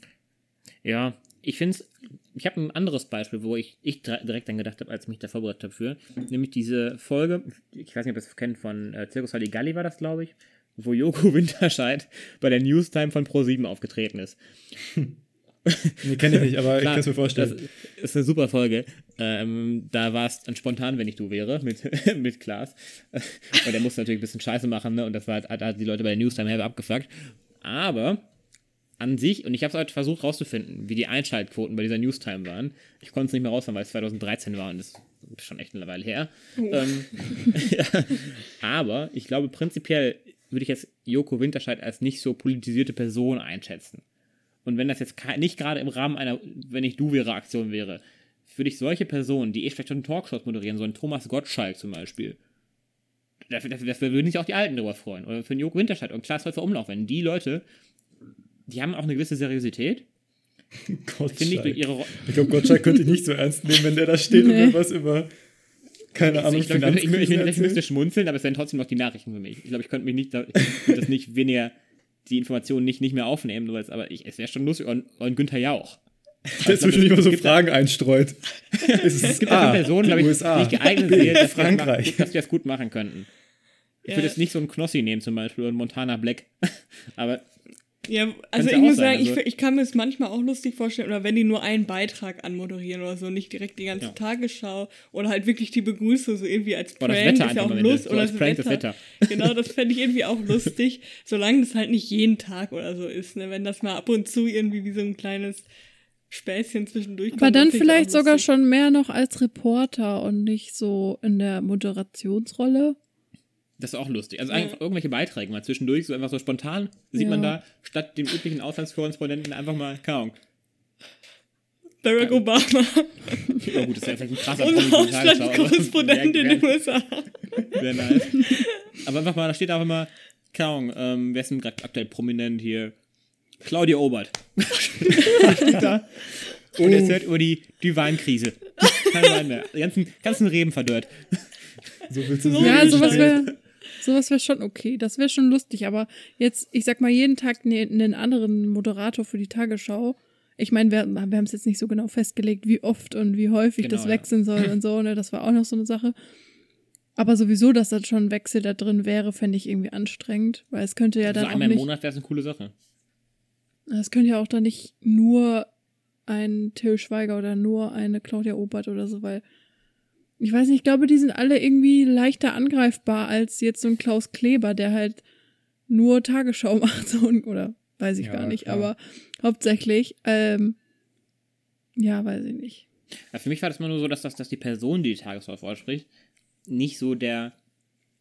Ja, ich finde es, ich habe ein anderes Beispiel, wo ich, ich direkt dann gedacht habe, als ich mich da vorbereitet habe für, nämlich diese Folge, ich weiß nicht, ob ihr das kennt, von äh, Circus Halligalli war das, glaube ich, wo Joko *laughs* Winterscheid bei der Newstime von Pro7 aufgetreten ist. *laughs* Nee, kenne ich nicht, aber ich Klar, kann es mir vorstellen. Das ist eine super Folge. Ähm, da war es dann spontan, wenn ich du wäre, mit, *laughs* mit Klaas. Und der musste natürlich ein bisschen Scheiße machen, ne? Und das war halt, hat die Leute bei der Newstime halb abgefuckt. Aber an sich, und ich habe es halt versucht rauszufinden, wie die Einschaltquoten bei dieser Newstime waren. Ich konnte es nicht mehr rausfinden, weil es 2013 war und das ist schon echt eine Weile her. Ähm, *laughs* ja. Aber ich glaube, prinzipiell würde ich jetzt Joko Winterscheid als nicht so politisierte Person einschätzen. Und wenn das jetzt nicht gerade im Rahmen einer, wenn ich du wäre, Aktion wäre, würde ich solche Personen, die eh vielleicht schon Talkshows moderieren, so ein Thomas Gottschalk zum Beispiel, dafür, dafür, dafür würden sich auch die Alten darüber freuen. Oder für einen Joko Winterscheid und Klaas Häufer Umlauf. Wenn die Leute, die haben auch eine gewisse Seriosität, *laughs* ich Gottschalk. Ro- Ich glaube, Gottschalk könnte ich nicht so ernst nehmen, wenn der da steht Nee. und mir was über, keine Ahnung, ich, glaube, ich, ich, ich, ich, ich müsste schmunzeln, aber es wären trotzdem noch die Nachrichten für mich. Ich glaube, ich könnte mich nicht, ich das nicht weniger, die Informationen nicht, nicht mehr aufnehmen, nur weil es, aber ich, es wäre schon lustig. Und, und Günther Jauch. *laughs* Der zwischendurch immer so Fragen einstreut. Es ist Es gibt *laughs* A, A, Personen, glaube ich, USA, ich geeignet sehe, dass, wir das *laughs* Frankreich. dass wir das gut machen könnten. Ich Ja. würde jetzt nicht so einen Knossi nehmen zum Beispiel und Montana Black. aber Ja, also ich muss sagen, ich, also- ich kann mir es manchmal auch lustig vorstellen, oder wenn die nur einen Beitrag anmoderieren oder so, nicht direkt die ganze Ja. Tagesschau oder halt wirklich die Begrüßung so irgendwie als Oder Prank, das Wetter ist ja einfach auch am Ende, Lust so oder als das Prank Wetter. das Wetter. *laughs* Genau, das *laughs* fände ich irgendwie auch lustig, solange das halt nicht jeden Tag oder so ist, ne? wenn das mal ab und zu irgendwie wie so ein kleines Späßchen zwischendurch kommt. Aber dann vielleicht sogar lustig. schon mehr noch als Reporter und nicht so in der Moderationsrolle. Das ist auch lustig. Also einfach irgendwelche Beiträge mal zwischendurch, so einfach so spontan, sieht man Ja. da statt dem üblichen Auslandskorrespondenten einfach mal, keine Ahnung. Barack Obama, Ja gut, das wäre vielleicht ein krasser unser Auslandskorrespondent in den USA. Sehr nice. Aber einfach mal, da steht auch immer, keine Ahnung, ähm, wer ist denn gerade aktuell prominent hier? Claudia Obert. *laughs* steht da und erzählt über die, die Weinkrise. Kein Wein mehr. Die ganzen, ganzen Reben verdörrt. So willst du So sehen. Ja, sowas wäre sowas wär schon okay. Das wäre schon lustig. Aber jetzt, ich sag mal, jeden Tag ne- einen anderen Moderator für die Tagesschau. Ich meine, wir, wir haben es jetzt nicht so genau festgelegt, wie oft und wie häufig Genau, das ja. wechseln soll und so. Ne? Das war auch noch so eine Sache. Aber sowieso, dass da schon ein Wechsel da drin wäre, fände ich irgendwie anstrengend. Weil es könnte ja Also dann auch einmal im. Monat wäre es eine coole Sache. Es könnte ja auch dann nicht nur ein Till Schweiger oder nur eine Claudia Obert oder so, weil Ich weiß nicht, ich glaube, die sind alle irgendwie leichter angreifbar als jetzt so ein Klaus Kleber, der halt nur Tagesschau *laughs* macht so, oder weiß ich Ja, gar nicht, klar. aber hauptsächlich, ähm, ja, weiß ich nicht. Ja, für mich war das immer nur so, dass, das, dass die Person, die die Tagesschau vorspricht, nicht so der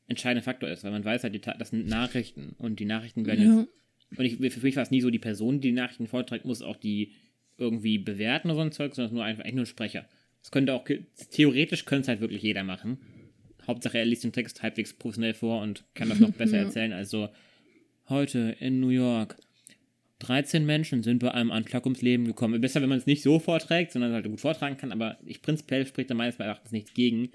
entscheidende Faktor ist, weil man weiß halt, das sind Nachrichten und die Nachrichten werden Ja. jetzt. Und ich, für mich war es nie so, die Person, die die Nachrichten vorträgt, muss auch die irgendwie bewerten oder so ein Zeug, sondern es ist nur einfach eigentlich nur ein Sprecher. Das könnte auch, theoretisch könnte es halt wirklich jeder machen. Hauptsache, er liest den Text halbwegs professionell vor und kann das noch besser *laughs* Ja. erzählen. Also, heute in New York. 13 Menschen sind bei einem Anschlag ums Leben gekommen. Besser, wenn man es nicht so vorträgt, sondern halt gut vortragen kann, aber ich prinzipiell spricht da meines Erachtens nichts gegen,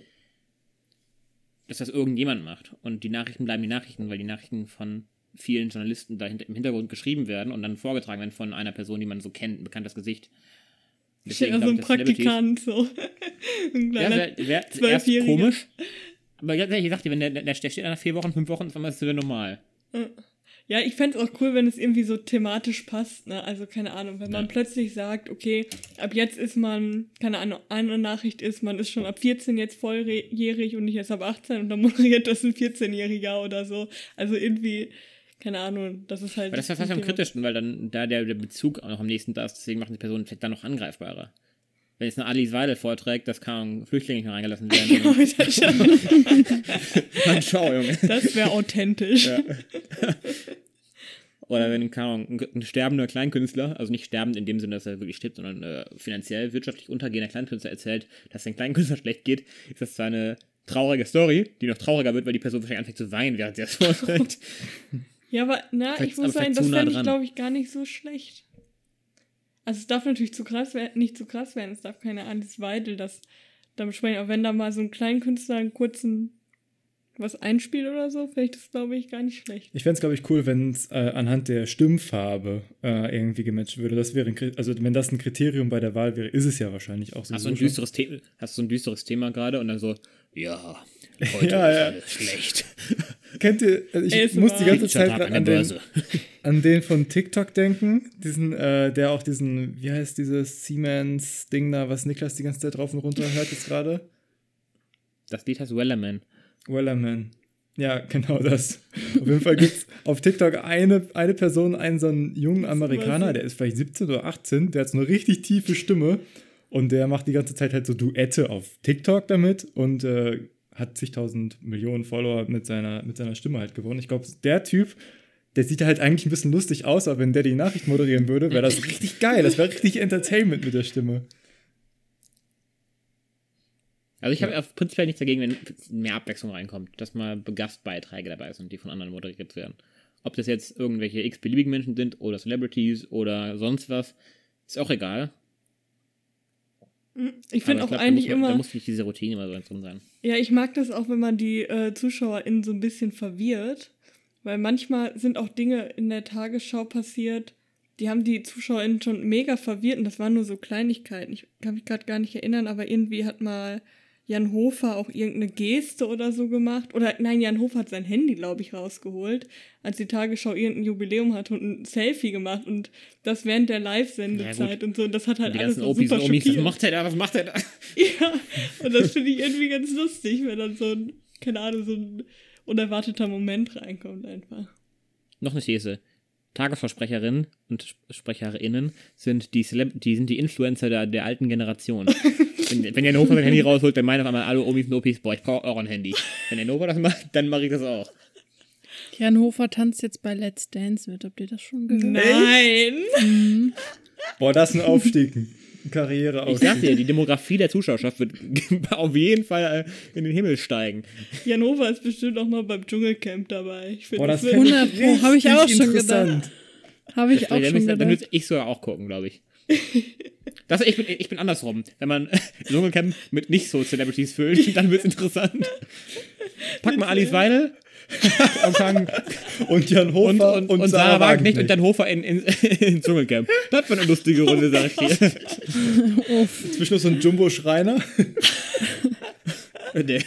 dass das irgendjemand macht. Und die Nachrichten bleiben die Nachrichten, weil die Nachrichten von vielen Journalisten dahinter im Hintergrund geschrieben werden und dann vorgetragen werden von einer Person, die man so kennt, ein bekanntes Gesicht. Steht da so glaub ein Praktikant, *laughs* so. ein Ja, kleiner wäre wär erst Zwölfjähriger. komisch. Aber ja, ich sagte, wenn der, der, der steht nach vier Wochen, fünf Wochen, ist das wieder normal. Ja, ich fände es auch cool, wenn es irgendwie so thematisch passt. Ne? Also, keine Ahnung, wenn man Ja. plötzlich sagt, okay, ab jetzt ist man, keine Ahnung, eine Nachricht ist, man ist schon ab 14 jetzt volljährig und nicht erst ab 18 und dann moderiert das ein 14-Jähriger oder so. Also irgendwie, keine Ahnung, das ist halt. Aber das ist fast am kritischsten, weil dann da der, der Bezug auch noch am nächsten da ist, deswegen machen die Personen vielleicht dann noch angreifbarer. Wenn jetzt eine Alice Weidel vorträgt, dass kaum Flüchtlinge nicht mehr reingelassen werden, *laughs* Ja, dann, das schon- dann schau, Junge. das wäre authentisch. Ja. Oder wenn, keine Ahnung, ein, sterbender Kleinkünstler, also nicht sterbend in dem Sinne, dass er wirklich stirbt, sondern äh, finanziell, wirtschaftlich untergehender Kleinkünstler erzählt, dass den Kleinkünstler schlecht geht, ist das zwar eine traurige Story, die noch trauriger wird, weil die Person wahrscheinlich anfängt zu weinen, während sie das *laughs* vorträgt. Ja, aber na, Vielleicht ich muss sagen, das nah fände ich, glaube ich, gar nicht so schlecht. Also es darf natürlich zu krass werden, nicht zu krass werden, es darf keine Alice Weidel das damit sprechen, aber wenn da mal so ein Kleinkünstler einen kurzen was einspielt oder so, vielleicht ist glaube ich gar nicht schlecht. Ich fände es, glaube ich, cool, wenn es äh, anhand der Stimmfarbe äh, irgendwie gematcht würde. Das wäre ein, also wenn das ein Kriterium bei der Wahl wäre, ist es ja wahrscheinlich auch so. Hast du ein düsteres, The hast du ein düsteres Thema gerade und dann so, ja, *laughs* heute Ja, ist ja. alles schlecht. *laughs* Kennt ihr, also ich muss die ganze Zeit an den, *laughs* an den von TikTok denken, diesen, äh, der auch diesen, wie heißt dieses Siemens-Ding da, was Niklas die ganze Zeit drauf und runter hört jetzt gerade? Das Lied heißt Wellerman. Wellerman. Ja, genau das. Auf jeden Fall gibt es auf TikTok eine, eine Person, einen so einen jungen Amerikaner, der ist vielleicht 17 oder 18, der hat so eine richtig tiefe Stimme und der macht die ganze Zeit halt so Duette auf TikTok damit und äh, hat zigtausend Millionen Follower mit seiner, mit seiner Stimme halt gewonnen. Ich glaube, der Typ, der sieht halt eigentlich ein bisschen lustig aus, aber wenn der die Nachricht moderieren würde, wäre das richtig geil. Das wäre richtig Entertainment mit der Stimme. Also ich habe auf prinzipiell nichts dagegen, wenn mehr Abwechslung reinkommt, dass mal Gastbeiträge dabei sind, die von anderen moderiert werden. Ob das jetzt irgendwelche x-beliebigen Menschen sind oder Celebrities oder sonst was, ist auch egal. Ich finde auch glaub, eigentlich da muss, man- immer, Da muss nicht diese Routine immer so drin sein. ja, ich mag das auch, wenn man die äh, ZuschauerInnen so ein bisschen verwirrt, weil manchmal sind auch Dinge in der Tagesschau passiert, die haben die ZuschauerInnen schon mega verwirrt und das waren nur so Kleinigkeiten. Ich kann mich gerade gar nicht erinnern, aber irgendwie hat mal Jan Hofer auch irgendeine Geste oder so gemacht. Oder nein, Jan Hofer hat sein Handy, glaube ich, rausgeholt, als die Tagesschau irgendein Jubiläum hatte und ein Selfie gemacht und das während der Live-Sendezeit und so. Und das hat halt die alles so super und Omis, was schockiert. macht er da, was macht er da? *laughs* Ja, und das finde ich irgendwie ganz lustig, wenn dann so ein, keine Ahnung, so ein unerwarteter Moment reinkommt einfach. Noch eine These. Tagesversprecherinnen und Sp- SprecherInnen sind die, Celeb die sind die Influencer der, der alten Generation. *laughs* wenn, wenn Jan Hofer sein Handy rausholt, dann meinen auf einmal alle Omis und Opis, boah, ich brauche auch ein Handy. Wenn Jan Hofer das macht, dann mache ich das auch. Jan Hofer tanzt jetzt bei Let's Dance mit. Habt ihr das schon gehört? Nein! Boah, das ist ein Aufstieg. Ein Ich Karriereaufstieg. sag dir, die Demografie der Zuschauerschaft wird *laughs* auf jeden Fall äh, in den Himmel steigen. Jan Hofer ist bestimmt auch mal beim Dschungelcamp dabei. Ich finde, Boah, das, das wird- fänd 100 Pro, habe ich auch schon interessant. gedacht. Habe ich auch schon müsste- dann gedacht. würde ich sogar auch gucken, glaube ich. *laughs* Das, ich, bin, ich bin andersrum. Wenn man *laughs* Dschungelcamp mit nicht so Celebrities füllt, *laughs* dann wird es interessant. *laughs* Pack mal Alice Weidel und, Und Jan Hofer und, und, und, Sarah Wagenknecht und dann Hofer in, in, in Dschungelcamp. Das war eine lustige Runde, sag ich dir. Zwischen so ein Jumbo-Schreiner. Der,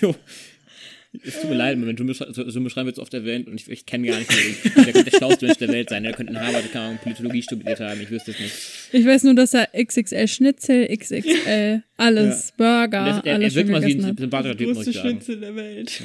Es tut mir leid, wenn du mich so, so beschreiben willst, oft erwähnt und ich, ich kenne gar nicht, wer der, der schlauste Mensch der Welt sein. Der könnte in Harvard Ahnung, Politologie studiert haben, ich wüsste es nicht. Ich weiß nur, dass er XXL Schnitzel, XXL, alles, Burger, Der, der, alles er wirkt mal wie ein sympathischer Typ, muss Größte ich sagen. Schnitzel der Welt.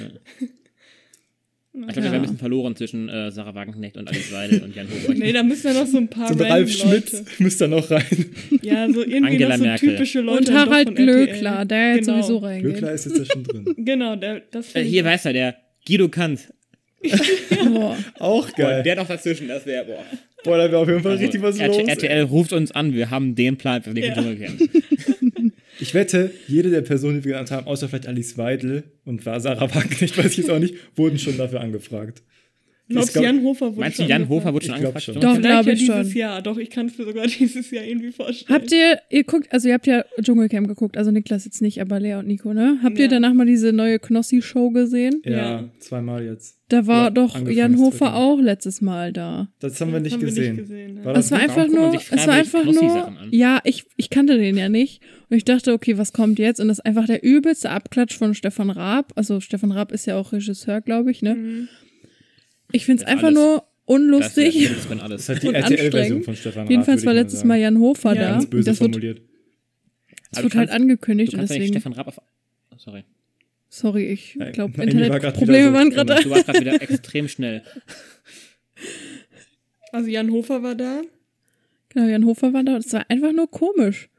Ich glaube, wäre ein bisschen verloren zwischen äh, Sarah Wagenknecht und Alice Weidel und Jan Hofrecht. *laughs* Nee, da müssen ja noch so ein paar So ein random Ralf Schmitz Leute. müsste da noch rein. Ja, so irgendwie Angela noch so Merkel. typische Leute. Und Harald. Glöckler, der jetzt Genau. sowieso reingeht. Glöckler ist jetzt da schon drin. *laughs* Genau, der, das Äh, hier weiß er, der Guido Kanz. *laughs* Boah. Auch geil. Der noch dazwischen, das wäre, boah. Boah, da wäre auf jeden Fall Also, richtig was RT los. RTL ruft uns an, wir haben den Plan für den Ja. Dschungelcamp. Ich wette, jede der Personen, die wir genannt haben, außer vielleicht Alice Weidel und war Sarah *laughs* weiß ich jetzt auch nicht, wurden schon dafür angefragt. Glaubst glaub- du, Jan Hofer wurde Meinst du, schon Jan angefragt? Hofer wurde schon angefragt? schon. Doch, glaube ja ich dieses schon. Jahr. Doch, ich kann es mir sogar *laughs* dieses Jahr irgendwie vorstellen. Habt ihr, ihr guckt, also ihr habt ja Dschungelcamp geguckt, also Niklas jetzt nicht, aber Lea und Nico, ne? Habt ihr Ja. danach mal diese neue Knossi-Show gesehen? Ja, Ja. zweimal jetzt. Da war Ja, doch Jan Hofer dritten. auch letztes Mal da. Das haben wir nicht haben gesehen. Wir nicht gesehen ja. War Es war gut? einfach nur, es war einfach nur, ja, ich, ich kannte den ja nicht. Und ich dachte, okay, was kommt jetzt? Und das ist einfach der übelste Abklatsch von Stefan Raab. Also Stefan Raab ist ja auch Regisseur, glaube ich, ne? Mhm. Ich finde es Das einfach alles. nur unlustig. Das, das können alles. Das ist halt die RTL-Version von Stefan Raab, Jedenfalls war letztes sagen. Mal Jan Hofer Ja, da. Ganz böse das wird, formuliert. das wird du halt angekündigt. Du Und kannst ja deswegen, Stefan Raab auf. Oh, sorry. sorry, ich glaube, war Internetprobleme so waren gerade da. Du warst gerade wieder extrem schnell. *laughs* Also Jan Hofer war da. Genau, Jan Hofer war da. Das war einfach nur komisch.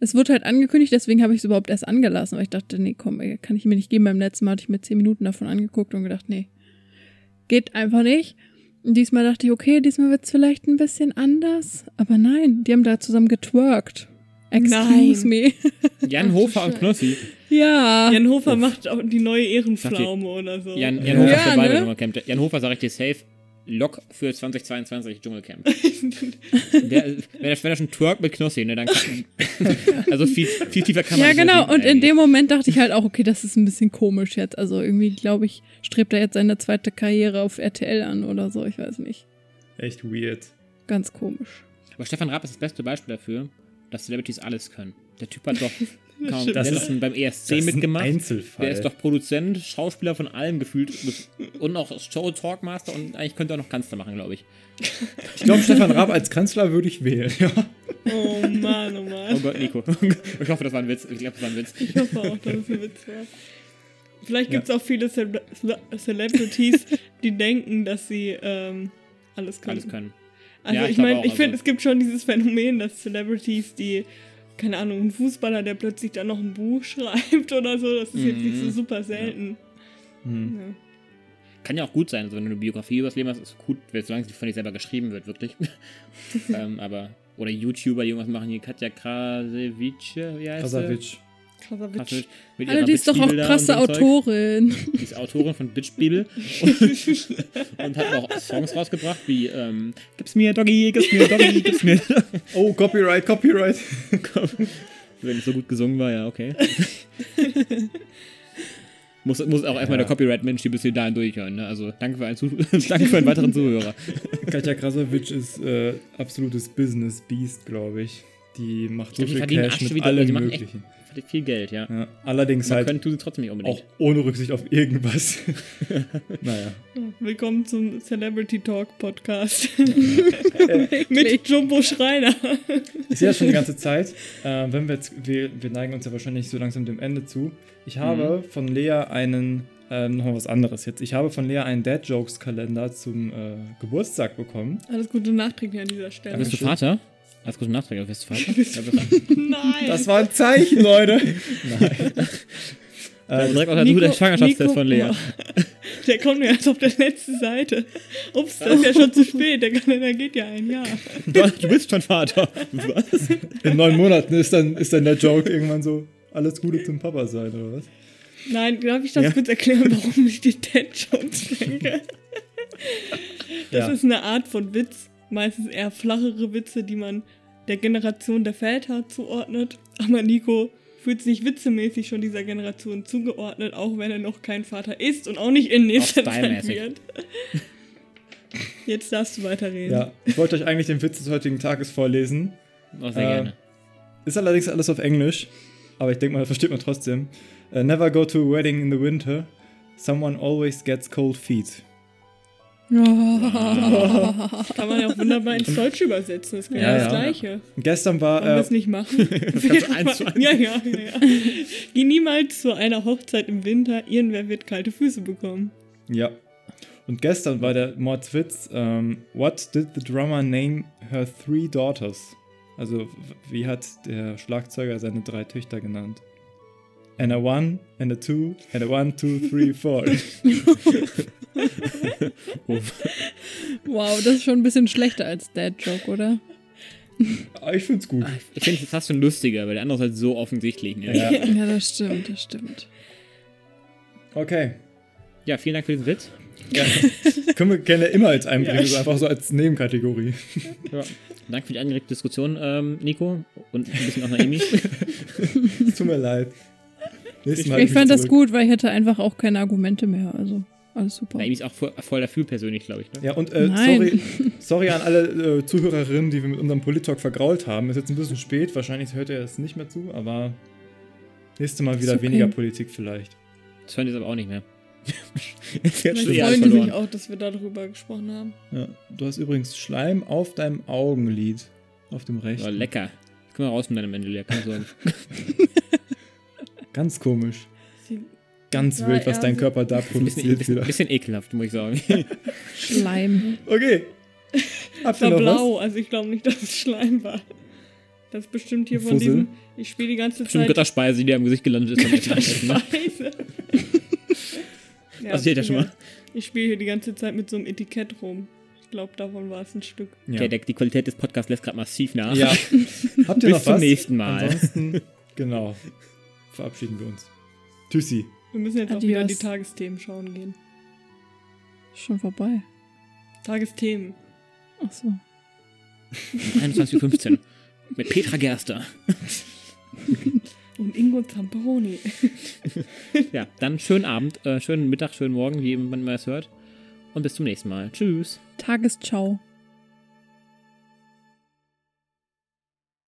Es wurde halt angekündigt, deswegen habe ich es überhaupt erst angelassen, weil ich dachte, nee, komm, ey, kann ich mir nicht geben. Beim letzten Mal hatte ich mir zehn Minuten davon angeguckt und gedacht, nee, geht einfach nicht. Und diesmal dachte ich, okay, diesmal wird es vielleicht ein bisschen anders. Aber nein, die haben da zusammen getwerkt. Excuse me. *laughs* Jan Hofer und Knossi. ja. Jan Hofer macht auch die neue Ehrenpflaume oder so. Jan, Jan Ja. Hofer Ja, für beide ne? Jan Hofer, sag ich dir safe, Lock für 2022 Dschungelcamp. *laughs* Der, wenn, er, wenn er schon twerkt mit Knossi, ne, dann kann, *laughs* Also viel, viel tiefer kann man Ja, nicht genau. sinken Und in eigentlich. dem Moment dachte ich halt auch, okay, das ist ein bisschen komisch jetzt. Also irgendwie, glaube ich, strebt er jetzt seine zweite Karriere auf RTL an oder so. Ich weiß nicht. Echt weird. Ganz komisch. Aber Stefan Raab ist das beste Beispiel dafür, dass Celebrities alles können. Der Typ hat doch *laughs* kaum stimmt. Das ist- Madison beim ESC Das ist ein mitgemacht. Einzelfall. Der ist doch Produzent, Schauspieler von allem gefühlt und auch Show Talkmaster und eigentlich könnte er noch Kanzler machen, glaube ich. *laughs* ich glaube, Stefan Raab als Kanzler würde ich wählen. Ja. Oh Mann, oh Oh Mann. Gott, Nico. *laughs* Ich hoffe, das war ein Witz. Ich glaube, das war ein Witz. Ich hoffe auch, dass es ein Witz war. Vielleicht gibt es auch viele Cele- Celebrities, *laughs* die denken, dass sie ähm, alles können. Alles können. Also Ja, ich ich meine, auch, ich finde, also- es gibt schon dieses Phänomen, dass Celebrities, die, keine Ahnung, ein Fußballer, der plötzlich dann noch ein Buch schreibt *laughs* oder so, das ist jetzt nicht so Mhm. super selten. Hm. Ja. Kann ja auch gut sein, also wenn du eine Biografie über das Leben hast, ist gut, solange sie von dir selber geschrieben wird, wirklich. *laughs* ähm, aber, oder YouTuber, die irgendwas machen, hier Katja Krasewitsch, wie heißt sie? Krasavitsch, mit Alter, die ist doch auch krasse ein Zeug. Autorin. Die ist Autorin von Bitchbibel *laughs* und, und hat auch Songs rausgebracht, wie ähm, Gib's mir Doggy, gib's mir Doggy, gib's mir *laughs* Oh, Copyright, Copyright. *laughs* Wenn es so gut gesungen war, ja, okay. muss, muss auch erstmal der Copyright-Mensch die bis hier dahin durchhören. Ne? Also danke für, einen danke für einen weiteren Zuhörer. Katja Krasavitsch ist äh, absolutes Business Beast, glaube ich. Die macht so die viel Cash mit allem die echt- Möglichen. Hat viel Geld, ja. Ja, allerdings Man halt können tun sie trotzdem nicht unbedingt. auch ohne Rücksicht auf irgendwas. *laughs* naja. Willkommen zum Celebrity Talk Podcast. *laughs* Mit Jumbo Schreiner. Ich sehe das schon die ganze Zeit. Äh, wenn wir jetzt, wir, wir neigen uns ja wahrscheinlich so langsam dem Ende zu. Ich habe von Lea einen, ähm, noch mal was anderes jetzt. Ich habe von Lea einen Dad Jokes Kalender zum äh, Geburtstag bekommen. Alles Gute nachträglich an dieser Stelle. Bist du schön. Vater? Alles gute Nachträge, du- Nein. Das war ein Zeichen, Leute. Nein. *laughs* Äh, direkt auch dazu der Schwangerschaftstest von Lea. *laughs* Der kommt mir erst auf der letzten Seite. Ups, das ist ja schon zu spät. Der Kalender geht ja ein Jahr. Du, bist schon Vater. Was? *laughs* in neun Monaten ist dann, ist dann der Joke irgendwann so, alles Gute zum Papa sein, oder was? Nein, darf ich das Ja. kurz erklären, warum ich die Dead Jokes denke? Das Ja. ist eine Art von Witz. Meistens eher flachere Witze, die man der Generation der Väter zuordnet. Aber Nico fühlt sich witzemäßig schon dieser Generation zugeordnet, auch wenn er noch kein Vater ist und auch nicht in nächster Zeit wird. Jetzt darfst du weiterreden. Ja, ich wollte euch eigentlich den Witz des heutigen Tages vorlesen. Oh, sehr Äh, gerne. Ist allerdings alles auf Englisch, aber ich denke mal, das versteht man trotzdem. Uh, never go to a wedding in the winter. Someone always gets cold feet. *laughs* Kann man ja auch wunderbar ins Deutsch übersetzen. Das ist genau Ja, das ja. Gleiche. Gestern war. Wollen wir Äh, es nicht machen? *laughs* eins zu eins. ja, ja, ja, ja. Geh niemals zu einer Hochzeit im Winter, irgendwer wird kalte Füße bekommen. ja. Und gestern war der Mordswitz. Ähm, What did the drummer name her three daughters? Also, wie hat der Schlagzeuger seine drei Töchter genannt? And a one, and a two, and a one, two, three, four. *laughs* Wow, das ist schon ein bisschen schlechter als Dad-Joke, oder? Aber ich find's gut. Ich finde es fast schon lustiger, weil der andere ist halt so offensichtlich. Ne? Ja. *laughs* Ja, das stimmt, das stimmt. Okay. ja, vielen Dank für diesen Witz. Ja. Können wir gerne immer als einbringen, Ja. so einfach so als Nebenkategorie. Ja. Danke für die angeregte Diskussion, ähm, Nico. Und ein bisschen auch Naomi. Es *laughs* tut mir leid. Ich mich fand das gut, weil ich hätte einfach auch keine Argumente mehr. Also, alles super. Naomi ist auch voll, voll dafür persönlich, glaube ich. Ne? Ja, und äh, Nein. sorry, *laughs* sorry an alle äh, Zuhörerinnen, die wir mit unserem Polit-Talk vergrault haben. Ist jetzt ein bisschen spät, wahrscheinlich hört ihr es nicht mehr zu, aber nächstes Mal wieder okay. weniger Politik vielleicht. Das hören die jetzt aber auch nicht mehr. *laughs* Jetzt freuen die sich auch, dass wir darüber gesprochen haben. Ja, du hast übrigens Schleim auf deinem Augenlid. Auf dem rechten. Oh, lecker. Jetzt können wir raus mit deinem Ende, keine Sorge. *laughs* Ganz komisch. Sie Ganz Ja, wild, was ja, dein Körper da Ein bisschen, produziert bisschen, ekelhaft, muss ich sagen. *laughs* Schleim. Okay. *laughs* Habt war noch blau, also ich glaube nicht, dass es Schleim war. Das ist bestimmt hier von Fussel? diesem. Ich spiele die ganze Bestimmt Zeit. Götterspeise, die dir am Gesicht gelandet ist. Essen. Scheiße. *laughs* ja, Passiert ja schon mal. Ich spiele hier die ganze Zeit mit so einem Etikett rum. Ich glaube, davon war es ein Stück. was? Okay, der, die Qualität des Podcasts lässt gerade massiv nach. Ja. Habt ihr Bis noch zum was? nächsten Mal. Ansonsten, genau. Verabschieden wir uns. Tschüssi. Wir müssen jetzt auch wieder Adios. die Tagesthemen schauen gehen. Schon vorbei. Tagesthemen. Ach so. 21.15 Uhr. *laughs* Mit Petra Gerster. Und Ingo Zamperoni. *laughs* Ja, dann schönen Abend, äh, schönen Mittag, schönen Morgen, wie man es hört. Und bis zum nächsten Mal. Tschüss. Tagesschau.